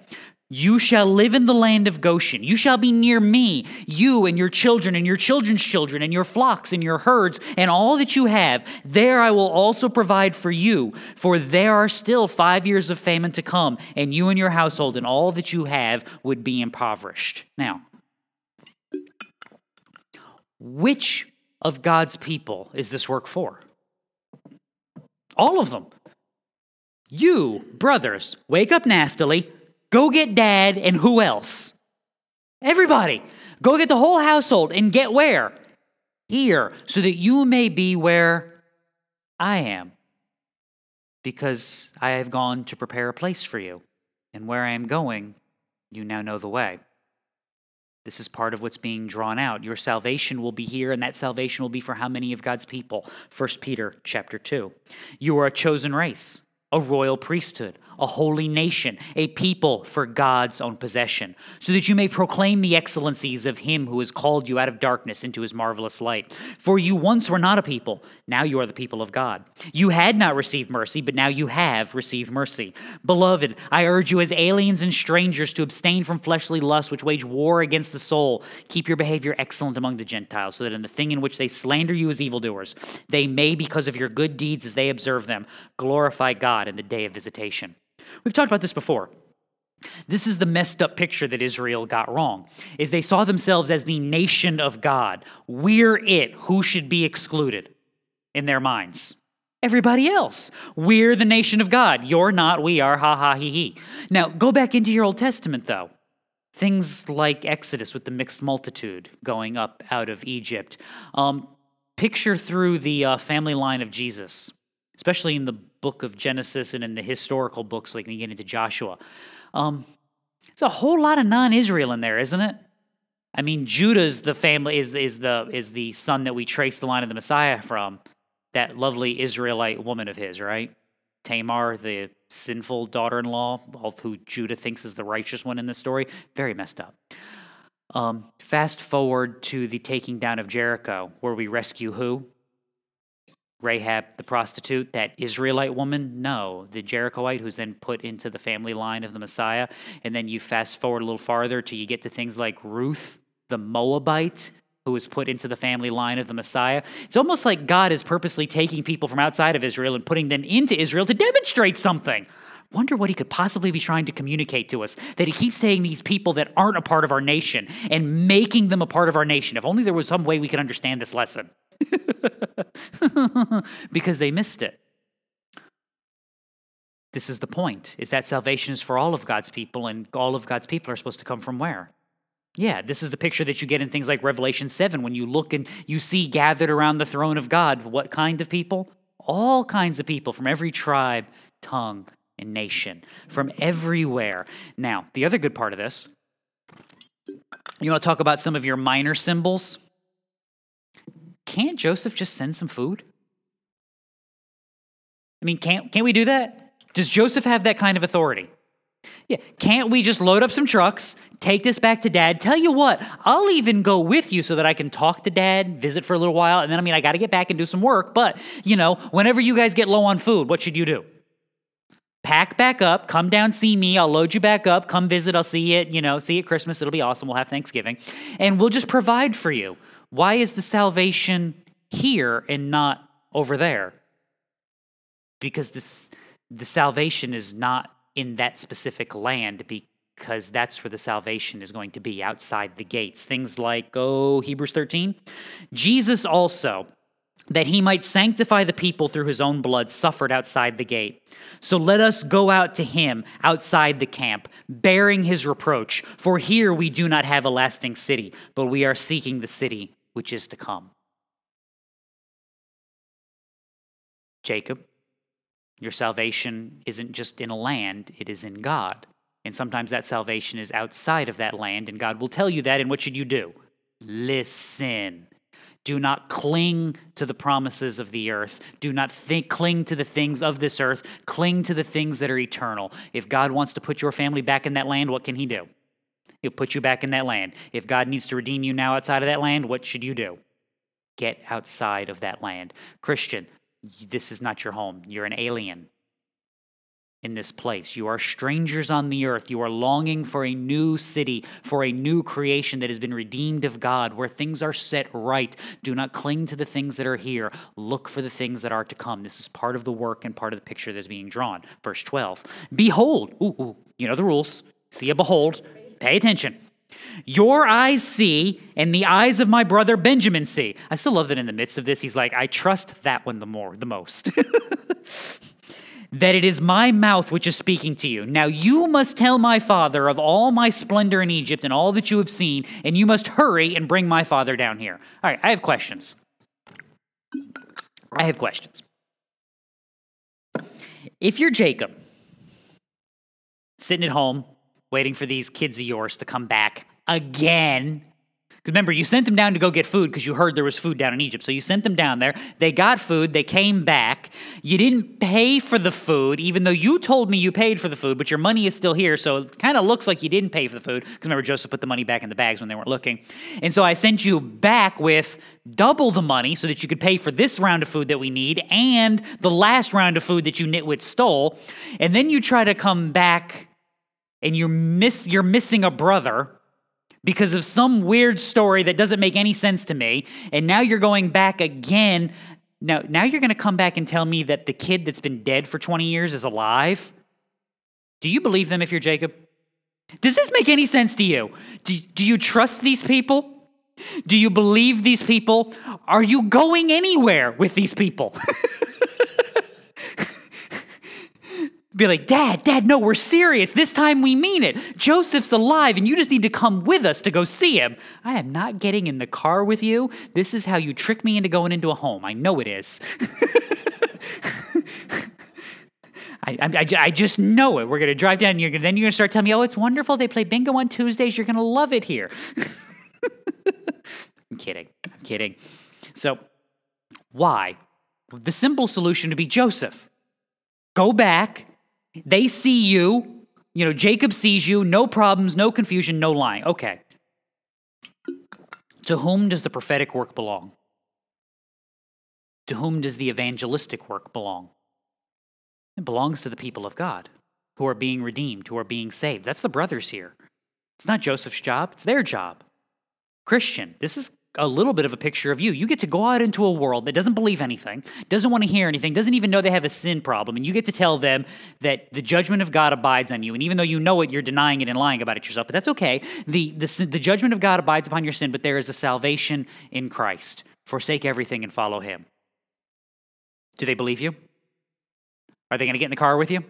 You shall live in the land of Goshen. You shall be near me, you and your children and your children's children and your flocks and your herds and all that you have. There I will also provide for you, for there are still five years of famine to come, and you and your household and all that you have would be impoverished. Now, which of God's people is this work for? All of them. You, brothers, wake up, Naphtali Go get dad and who else? Everybody. Go get the whole household and get where? Here, so that you may be where I am. Because I have gone to prepare a place for you. And where I am going, you now know the way. This is part of what's being drawn out. Your salvation will be here, and that salvation will be for how many of God's people? 1 Peter chapter 2. You are a chosen race, a royal priesthood a holy nation, a people for God's own possession, so that you may proclaim the excellencies of him who has called you out of darkness into his marvelous light. For you once were not a people, now you are the people of God. You had not received mercy, but now you have received mercy. Beloved, I urge you as aliens and strangers to abstain from fleshly lusts which wage war against the soul. Keep your behavior excellent among the Gentiles, so that in the thing in which they slander you as evildoers, they may, because of your good deeds as they observe them, glorify God in the day of visitation. We've talked about this before. This is the messed up picture that Israel got wrong. Is they saw themselves as the nation of God. We're it. Who should be excluded in their minds? everybody else. We're the nation of God. You're not, we are, ha ha he he. Now, go back into your Old Testament, though. Things like Exodus with the mixed multitude going up out of Egypt. Um, picture through the uh, family line of Jesus, especially in the book of Genesis and in the historical books, like when you get into Joshua. Um, it's a whole lot of non-Israel in there, isn't it? I mean, Judah's the family is is the is the son that we trace the line of the Messiah from that lovely Israelite woman of his, right? Tamar, the sinful daughter in law, who Judah thinks is the righteous one in this story. Very messed up. Um, fast forward to the taking down of Jericho, where we rescue who? Rahab the prostitute, that Israelite woman? No, the Jerichoite who's then put into the family line of the Messiah. And then you fast forward a little farther till you get to things like Ruth, the Moabite, who was put into the family line of the Messiah. It's almost like God is purposely taking people from outside of Israel and putting them into Israel to demonstrate something. Wonder what he could possibly be trying to communicate to us. That he keeps taking these people that aren't a part of our nation and making them a part of our nation. If only there was some way we could understand this lesson. because they missed it. This is the point, is that salvation is for all of God's people, and all of God's people are supposed to come from where? Yeah, this is the picture that you get in things like Revelation 7 when you look and you see gathered around the throne of God. What kind of people? All kinds of people from every tribe, tongue, and nation, from everywhere. Now, the other good part of this, you want to talk about some of your minor symbols? Can't Joseph just send some food? I mean, can't, can't we do that? Does Joseph have that kind of authority? Yeah, can't we just load up some trucks, take this back to dad? Tell you what, I'll even go with you so that I can talk to dad, visit for a little while, and then I mean, I got to get back and do some work. But, you know, whenever you guys get low on food, what should you do? Pack back up, come down, see me. I'll load you back up. Come visit. I'll see you, you know, see you at Christmas. It'll be awesome. We'll have Thanksgiving. And we'll just provide for you. Why is the salvation here and not over there? Because this, the salvation is not in that specific land because that's where the salvation is going to be outside the gates. Things like, oh, Hebrews 13. Jesus also, that he might sanctify the people through his own blood, suffered outside the gate. So let us go out to him outside the camp, bearing his reproach. For here we do not have a lasting city, but we are seeking the city which is to come. Jacob, your salvation isn't just in a land, it is in God. And sometimes that salvation is outside of that land, and God will tell you that. And what should you do? Listen. Do not cling to the promises of the earth. Do not think, cling to the things of this earth. Cling to the things that are eternal. If God wants to put your family back in that land, what can He do? He'll put you back in that land. If God needs to redeem you now outside of that land, what should you do? Get outside of that land. Christian, this is not your home. You're an alien in this place. You are strangers on the earth. You are longing for a new city, for a new creation that has been redeemed of God, where things are set right. Do not cling to the things that are here. Look for the things that are to come. This is part of the work and part of the picture that's being drawn. Verse 12 Behold, ooh, ooh, you know the rules. See a behold, pay attention. Your eyes see, and the eyes of my brother Benjamin see. I still love that in the midst of this, he's like, I trust that one the more, the most. that it is my mouth which is speaking to you. Now you must tell my father of all my splendor in Egypt and all that you have seen, and you must hurry and bring my father down here. All right, I have questions. I have questions. If you're Jacob, sitting at home, waiting for these kids of yours to come back again. Cause remember, you sent them down to go get food because you heard there was food down in Egypt. So you sent them down there. They got food. They came back. You didn't pay for the food, even though you told me you paid for the food, but your money is still here. So it kind of looks like you didn't pay for the food because remember, Joseph put the money back in the bags when they weren't looking. And so I sent you back with double the money so that you could pay for this round of food that we need and the last round of food that you nitwit stole. And then you try to come back and you're miss you're missing a brother because of some weird story that doesn't make any sense to me and now you're going back again. Now now you're going to come back and tell me that the kid that's been dead for 20 years is alive? Do you believe them if you're jacob? Does this make any sense to you? Do, do you trust these people? Do you believe these people? Are you going anywhere with these people Be like, Dad, Dad, no, we're serious. This time we mean it. Joseph's alive, and you just need to come with us to go see him. I am not getting in the car with you. This is how you trick me into going into a home. I know it is. I, I, I, just know it. We're going to drive down, and you're then you're going to start telling me, oh, it's wonderful. They play bingo on Tuesdays. You're going to love it here. I'm kidding. I'm kidding. So, why? The simple solution to be Joseph. Go back. They see you. You know, Jacob sees you. No problems, no confusion, no lying. Okay. To whom does the prophetic work belong? To whom does the evangelistic work belong? It belongs to the people of God who are being redeemed, who are being saved. That's the brothers here. It's not Joseph's job, it's their job. Christian, this is a little bit of a picture of you. You get to go out into a world that doesn't believe anything, doesn't want to hear anything, doesn't even know they have a sin problem, and you get to tell them that the judgment of God abides on you. And even though you know it, you're denying it and lying about it yourself. But that's okay. The, the, the judgment of God abides upon your sin, but there is a salvation in Christ. Forsake everything and follow him. Do they believe you? Are they going to get in the car with you?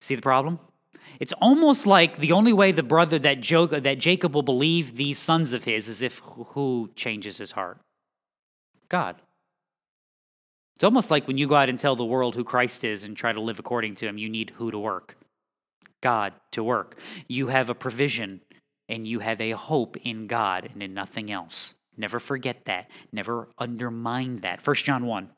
See the problem? It's almost like the only way the brother that, jo- that Jacob will believe these sons of his is if who changes his heart? God. It's almost like when you go out and tell the world who Christ is and try to live according to him, you need who to work? God to work. You have a provision and you have a hope in God and in nothing else. Never forget that. Never undermine that. 1 John 1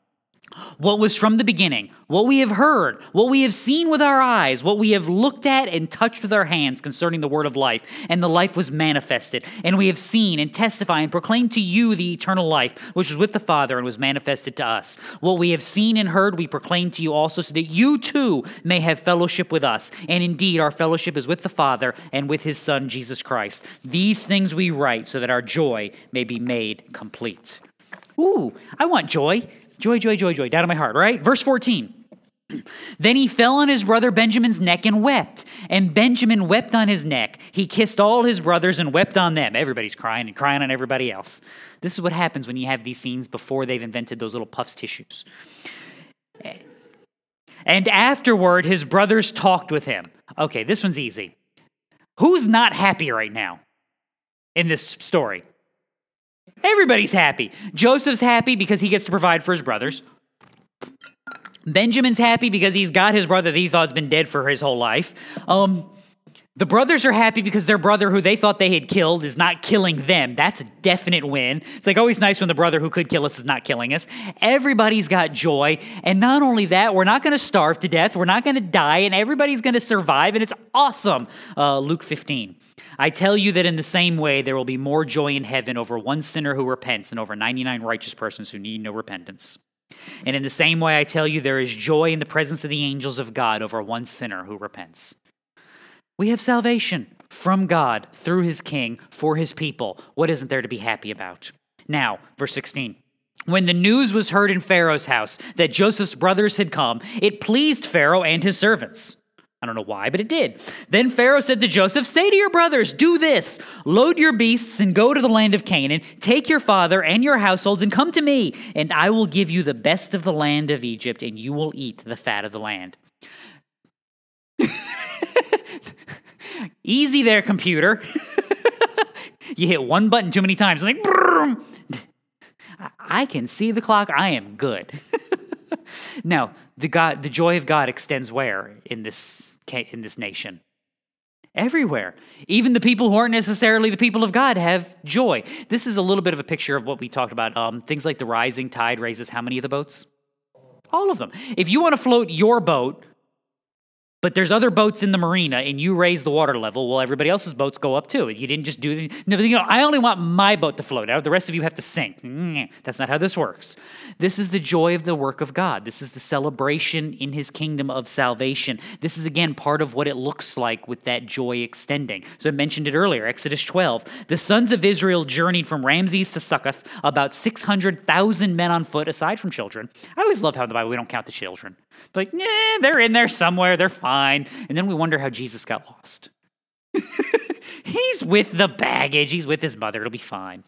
what was from the beginning, what we have heard, what we have seen with our eyes, what we have looked at and touched with our hands concerning the word of life. And the life was manifested. And we have seen and testify and proclaim to you the eternal life, which was with the Father and was manifested to us. What we have seen and heard, we proclaim to you also, so that you too may have fellowship with us. And indeed, our fellowship is with the Father and with his Son, Jesus Christ. These things we write so that our joy may be made complete. Ooh, I want joy. Joy, joy, joy, joy, down in my heart, right? Verse 14. Then he fell on his brother Benjamin's neck and wept. And Benjamin wept on his neck. He kissed all his brothers and wept on them. Everybody's crying and crying on everybody else. This is what happens when you have these scenes before they've invented those little puffs tissues. And afterward, his brothers talked with him. Okay, this one's easy. Who's not happy right now in this story? Everybody's happy. Joseph's happy because he gets to provide for his brothers. Benjamin's happy because he's got his brother that he thought's been dead for his whole life. Um, the brothers are happy because their brother, who they thought they had killed, is not killing them. That's a definite win. It's like always nice when the brother who could kill us is not killing us. Everybody's got joy. And not only that, we're not going to starve to death. We're not going to die, and everybody's going to survive, and it's awesome. Uh, Luke 15. I tell you that in the same way, there will be more joy in heaven over one sinner who repents than over 99 righteous persons who need no repentance. And in the same way, I tell you, there is joy in the presence of the angels of God over one sinner who repents. We have salvation from God through his king for his people. What isn't there to be happy about? Now, verse 16. When the news was heard in Pharaoh's house that Joseph's brothers had come, it pleased Pharaoh and his servants. I don't know why, but it did. Then Pharaoh said to Joseph, Say to your brothers, do this load your beasts and go to the land of Canaan, take your father and your households and come to me, and I will give you the best of the land of Egypt, and you will eat the fat of the land. Easy there, computer. you hit one button too many times. Like, I can see the clock. I am good. now, the God, the joy of God extends where in this in this nation. Everywhere. Even the people who aren't necessarily the people of God have joy. This is a little bit of a picture of what we talked about. Um, things like the rising tide raises how many of the boats? All of them. If you want to float your boat, but there's other boats in the marina and you raise the water level, well, everybody else's boats go up too. You didn't just do no, you know, I only want my boat to float out. The rest of you have to sink. That's not how this works. This is the joy of the work of God. This is the celebration in his kingdom of salvation. This is again part of what it looks like with that joy extending. So I mentioned it earlier, Exodus 12. The sons of Israel journeyed from Ramses to Succoth, about 600,000 men on foot aside from children. I always love how in the Bible we don't count the children. Like, yeah, they're in there somewhere, they're fine. And then we wonder how Jesus got lost. He's with the baggage. He's with his mother. It'll be fine.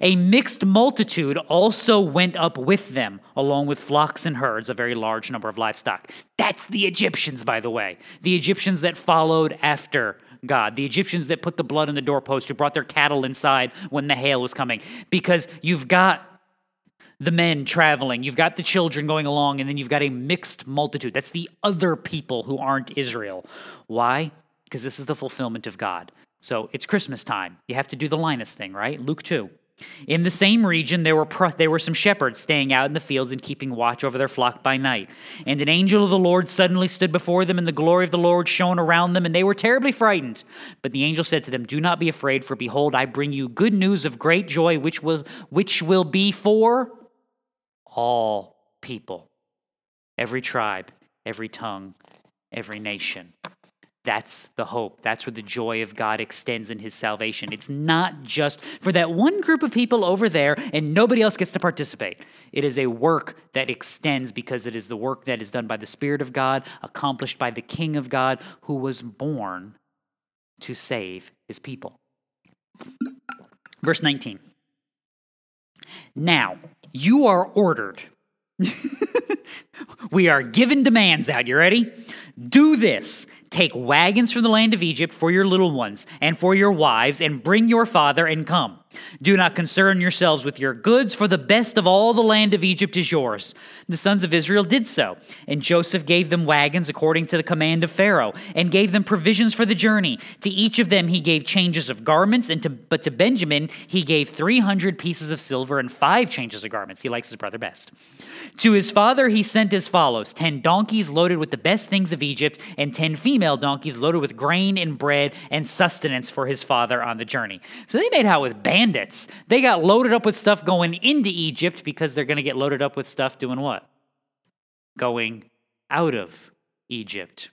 A mixed multitude also went up with them, along with flocks and herds, a very large number of livestock. That's the Egyptians, by the way. The Egyptians that followed after God, the Egyptians that put the blood on the doorpost, who brought their cattle inside when the hail was coming. Because you've got the men traveling, you've got the children going along, and then you've got a mixed multitude. That's the other people who aren't Israel. Why? Because this is the fulfillment of God. So it's Christmas time. You have to do the Linus thing, right? Luke 2. In the same region, there were, there were some shepherds staying out in the fields and keeping watch over their flock by night. And an angel of the Lord suddenly stood before them, and the glory of the Lord shone around them, and they were terribly frightened. But the angel said to them, Do not be afraid, for behold, I bring you good news of great joy, which will, which will be for all people, every tribe, every tongue, every nation. That's the hope. That's where the joy of God extends in his salvation. It's not just for that one group of people over there and nobody else gets to participate. It is a work that extends because it is the work that is done by the Spirit of God, accomplished by the King of God, who was born to save his people. Verse 19. Now, you are ordered. we are given demands out. You ready? Do this Take wagons from the land of Egypt for your little ones and for your wives, and bring your father and come. Do not concern yourselves with your goods, for the best of all the land of Egypt is yours. The sons of Israel did so, and Joseph gave them wagons according to the command of Pharaoh, and gave them provisions for the journey. To each of them he gave changes of garments, and to, but to Benjamin he gave 300 pieces of silver and five changes of garments. He likes his brother best. To his father he sent as follows ten donkeys loaded with the best things of Egypt, and ten female donkeys loaded with grain and bread and sustenance for his father on the journey. So they made out with bandits. They got loaded up with stuff going into Egypt because they're going to get loaded up with stuff doing what? Going out of Egypt.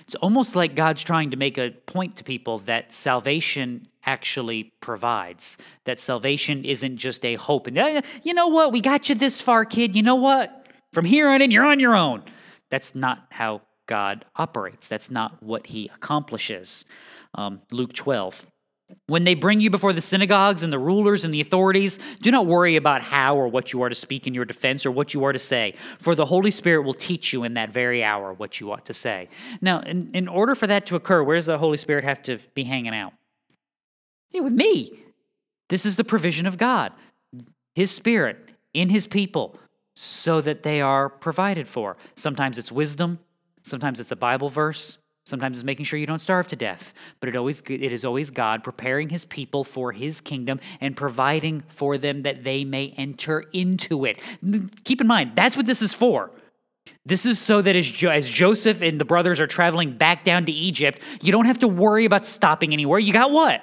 It's almost like God's trying to make a point to people that salvation actually provides. That salvation isn't just a hope. And you know what? We got you this far, kid. You know what? From here on in, you're on your own. That's not how God operates. That's not what he accomplishes. Um, Luke 12. When they bring you before the synagogues and the rulers and the authorities, do not worry about how or what you are to speak in your defense or what you are to say, for the Holy Spirit will teach you in that very hour what you ought to say. Now, in, in order for that to occur, where does the Holy Spirit have to be hanging out? Yeah, with me. This is the provision of God, His Spirit in His people, so that they are provided for. Sometimes it's wisdom, sometimes it's a Bible verse, Sometimes it's making sure you don't starve to death, but it always it is always God preparing his people for his kingdom and providing for them that they may enter into it. Keep in mind, that's what this is for. This is so that as, jo- as Joseph and the brothers are traveling back down to Egypt, you don't have to worry about stopping anywhere. You got what?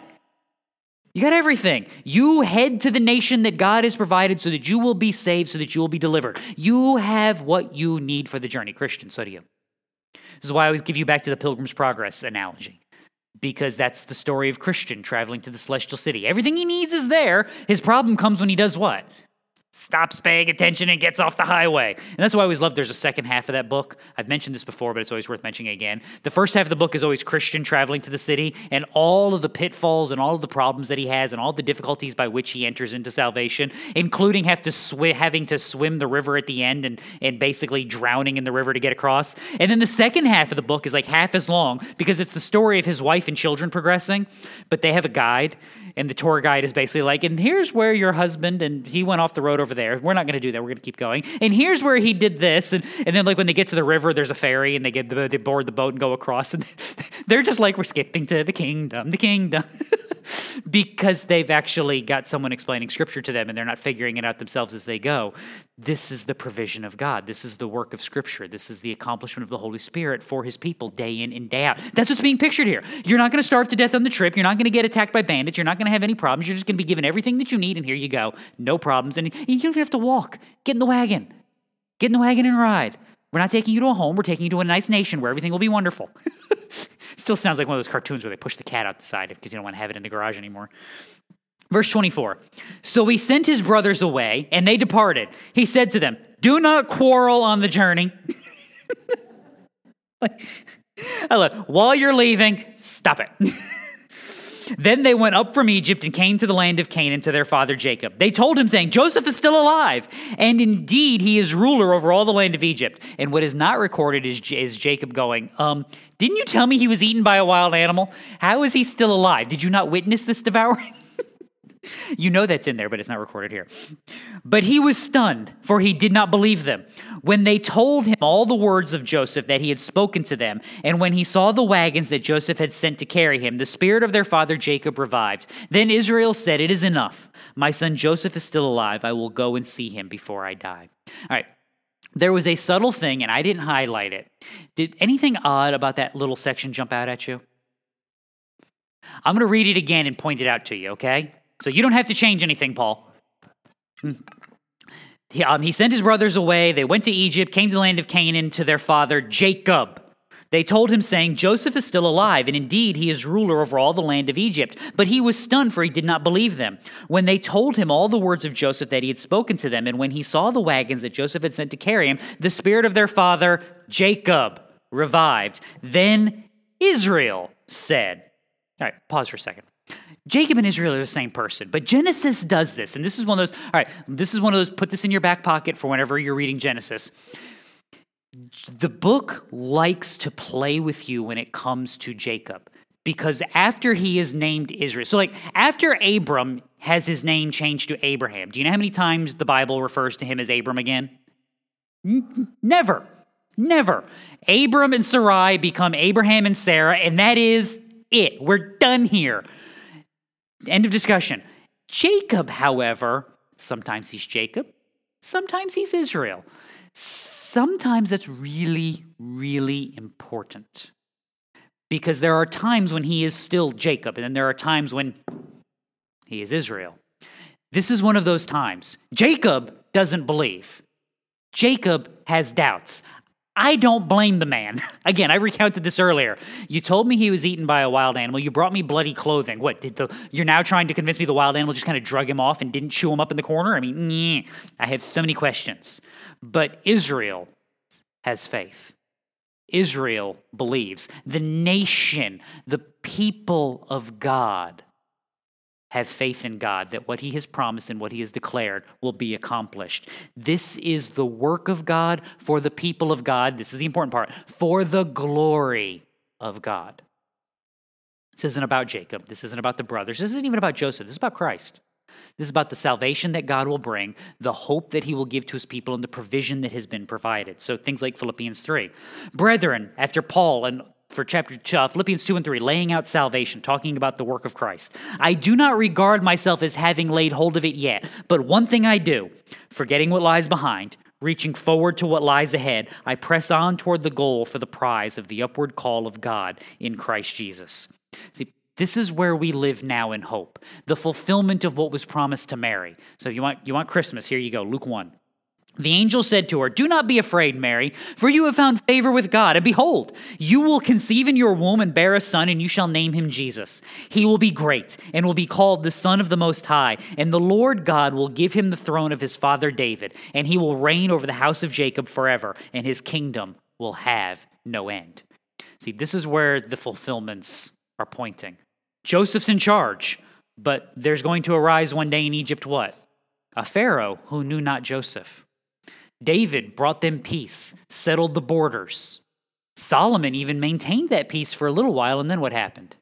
You got everything. You head to the nation that God has provided so that you will be saved, so that you will be delivered. You have what you need for the journey. Christian, so do you. This is why I always give you back to the Pilgrim's Progress analogy, because that's the story of Christian traveling to the celestial city. Everything he needs is there. His problem comes when he does what? Stops paying attention and gets off the highway. And that's why I always love there's a second half of that book. I've mentioned this before, but it's always worth mentioning again. The first half of the book is always Christian traveling to the city and all of the pitfalls and all of the problems that he has and all the difficulties by which he enters into salvation, including have to sw- having to swim the river at the end and, and basically drowning in the river to get across. And then the second half of the book is like half as long because it's the story of his wife and children progressing, but they have a guide and the tour guide is basically like, and here's where your husband and he went off the road over there. We're not going to do that. We're going to keep going. And here's where he did this. And, and then like when they get to the river, there's a ferry and they get the, they board the boat and go across. And they're just like, we're skipping to the kingdom, the kingdom. because they've actually got someone explaining scripture to them and they're not figuring it out themselves as they go. This is the provision of God. This is the work of scripture. This is the accomplishment of the Holy Spirit for his people day in and day out. That's what's being pictured here. You're not going to starve to death on the trip. You're not going to get attacked by bandits. You're not going to have any problems. You're just going to be given everything that you need and here you go. No problems. And you don't have to walk. Get in the wagon. Get in the wagon and ride. We're not taking you to a home. We're taking you to a nice nation where everything will be wonderful. Still sounds like one of those cartoons where they push the cat out the side because you don't want to have it in the garage anymore. Verse 24. So he sent his brothers away, and they departed. He said to them, Do not quarrel on the journey. I love, while you're leaving, stop it. Then they went up from Egypt and came to the land of Canaan to their father Jacob. They told him, saying, Joseph is still alive, and indeed he is ruler over all the land of Egypt. And what is not recorded is, is Jacob going, um, Didn't you tell me he was eaten by a wild animal? How is he still alive? Did you not witness this devouring? You know that's in there, but it's not recorded here. But he was stunned, for he did not believe them. When they told him all the words of Joseph that he had spoken to them, and when he saw the wagons that Joseph had sent to carry him, the spirit of their father Jacob revived. Then Israel said, It is enough. My son Joseph is still alive. I will go and see him before I die. All right. There was a subtle thing, and I didn't highlight it. Did anything odd about that little section jump out at you? I'm going to read it again and point it out to you, okay? So you don't have to change anything, Paul. He, um, he sent his brothers away. They went to Egypt, came to the land of Canaan to their father Jacob. They told him, saying, Joseph is still alive, and indeed he is ruler over all the land of Egypt. But he was stunned, for he did not believe them. When they told him all the words of Joseph that he had spoken to them, and when he saw the wagons that Joseph had sent to carry him, the spirit of their father Jacob revived. Then Israel said, All right, pause for a second. Jacob and Israel are the same person, but Genesis does this. And this is one of those, all right, this is one of those, put this in your back pocket for whenever you're reading Genesis. The book likes to play with you when it comes to Jacob because after he is named Israel, so like after Abram has his name changed to Abraham, do you know how many times the Bible refers to him as Abram again? Never. Never. Abram and Sarai become Abraham and Sarah, and that is it. We're done here. End of discussion. Jacob, however, sometimes he's Jacob, sometimes he's Israel. Sometimes that's really, really important. Because there are times when he is still Jacob, and then there are times when he is Israel. This is one of those times. Jacob doesn't believe. Jacob has doubts. I don't blame the man. Again, I recounted this earlier. You told me he was eaten by a wild animal. You brought me bloody clothing. What did the? You're now trying to convince me the wild animal just kind of drug him off and didn't chew him up in the corner. I mean. I have so many questions. But Israel has faith. Israel believes. The nation, the people of God have faith in God that what He has promised and what He has declared will be accomplished. This is the work of God for the people of God. This is the important part for the glory of God. This isn't about Jacob. This isn't about the brothers. This isn't even about Joseph. This is about Christ. This is about the salvation that God will bring, the hope that he will give to his people, and the provision that has been provided. So things like Philippians 3. Brethren, after Paul and for chapter uh, Philippians 2 and 3, laying out salvation, talking about the work of Christ. I do not regard myself as having laid hold of it yet, but one thing I do, forgetting what lies behind, reaching forward to what lies ahead, I press on toward the goal for the prize of the upward call of God in Christ Jesus. See, this is where we live now in hope, the fulfillment of what was promised to Mary. So if you want you want Christmas, here you go, Luke 1. The angel said to her, Do not be afraid, Mary, for you have found favor with God. And behold, you will conceive in your womb and bear a son, and you shall name him Jesus. He will be great and will be called the Son of the Most High. And the Lord God will give him the throne of his father David, and he will reign over the house of Jacob forever, and his kingdom will have no end. See, this is where the fulfillments are pointing. Joseph's in charge, but there's going to arise one day in Egypt what? A Pharaoh who knew not Joseph. David brought them peace, settled the borders. Solomon even maintained that peace for a little while, and then what happened?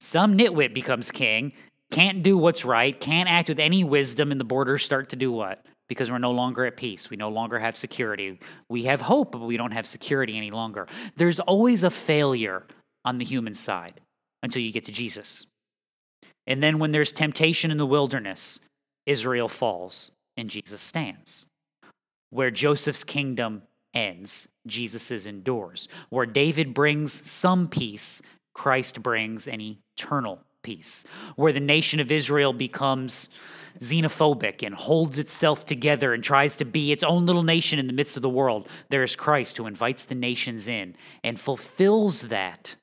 Some nitwit becomes king, can't do what's right, can't act with any wisdom, and the borders start to do what? Because we're no longer at peace. We no longer have security. We have hope, but we don't have security any longer. There's always a failure on the human side until you get to Jesus. And then when there's temptation in the wilderness, Israel falls and Jesus stands where Joseph's kingdom ends, Jesus' endures. Where David brings some peace, Christ brings an eternal peace. Where the nation of Israel becomes xenophobic and holds itself together and tries to be its own little nation in the midst of the world, there is Christ who invites the nations in and fulfills that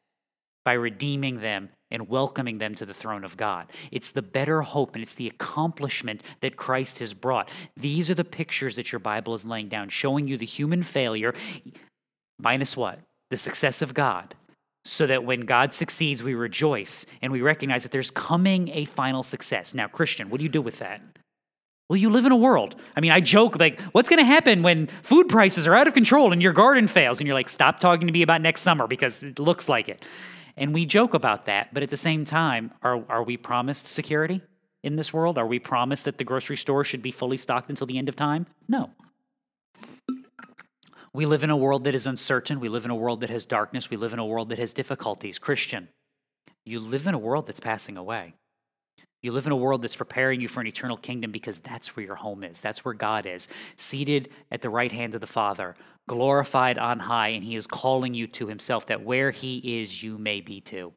by redeeming them and welcoming them to the throne of God. It's the better hope and it's the accomplishment that Christ has brought. These are the pictures that your Bible is laying down, showing you the human failure, minus what? The success of God, so that when God succeeds, we rejoice and we recognize that there's coming a final success. Now, Christian, what do you do with that? Well, you live in a world. I mean, I joke like, what's going to happen when food prices are out of control and your garden fails? And you're like, stop talking to me about next summer because it looks like it. And we joke about that. But at the same time, are, are we promised security in this world? Are we promised that the grocery store should be fully stocked until the end of time? No. We live in a world that is uncertain. We live in a world that has darkness. We live in a world that has difficulties. Christian, you live in a world that's passing away. You live in a world that's preparing you for an eternal kingdom because that's where your home is. That's where God is, seated at the right hand of the Father, glorified on high, and He is calling you to Himself that where He is, you may be too.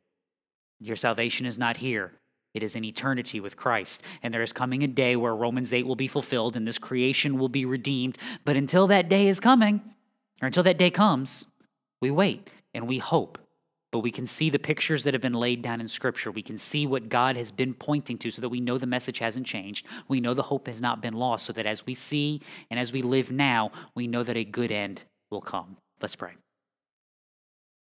Your salvation is not here. It is in eternity with Christ. And there is coming a day where Romans 8 will be fulfilled and this creation will be redeemed. But until that day is coming, or until that day comes, we wait and we hope. But we can see the pictures that have been laid down in Scripture. We can see what God has been pointing to so that we know the message hasn't changed. We know the hope has not been lost, so that as we see and as we live now, we know that a good end will come. Let's pray.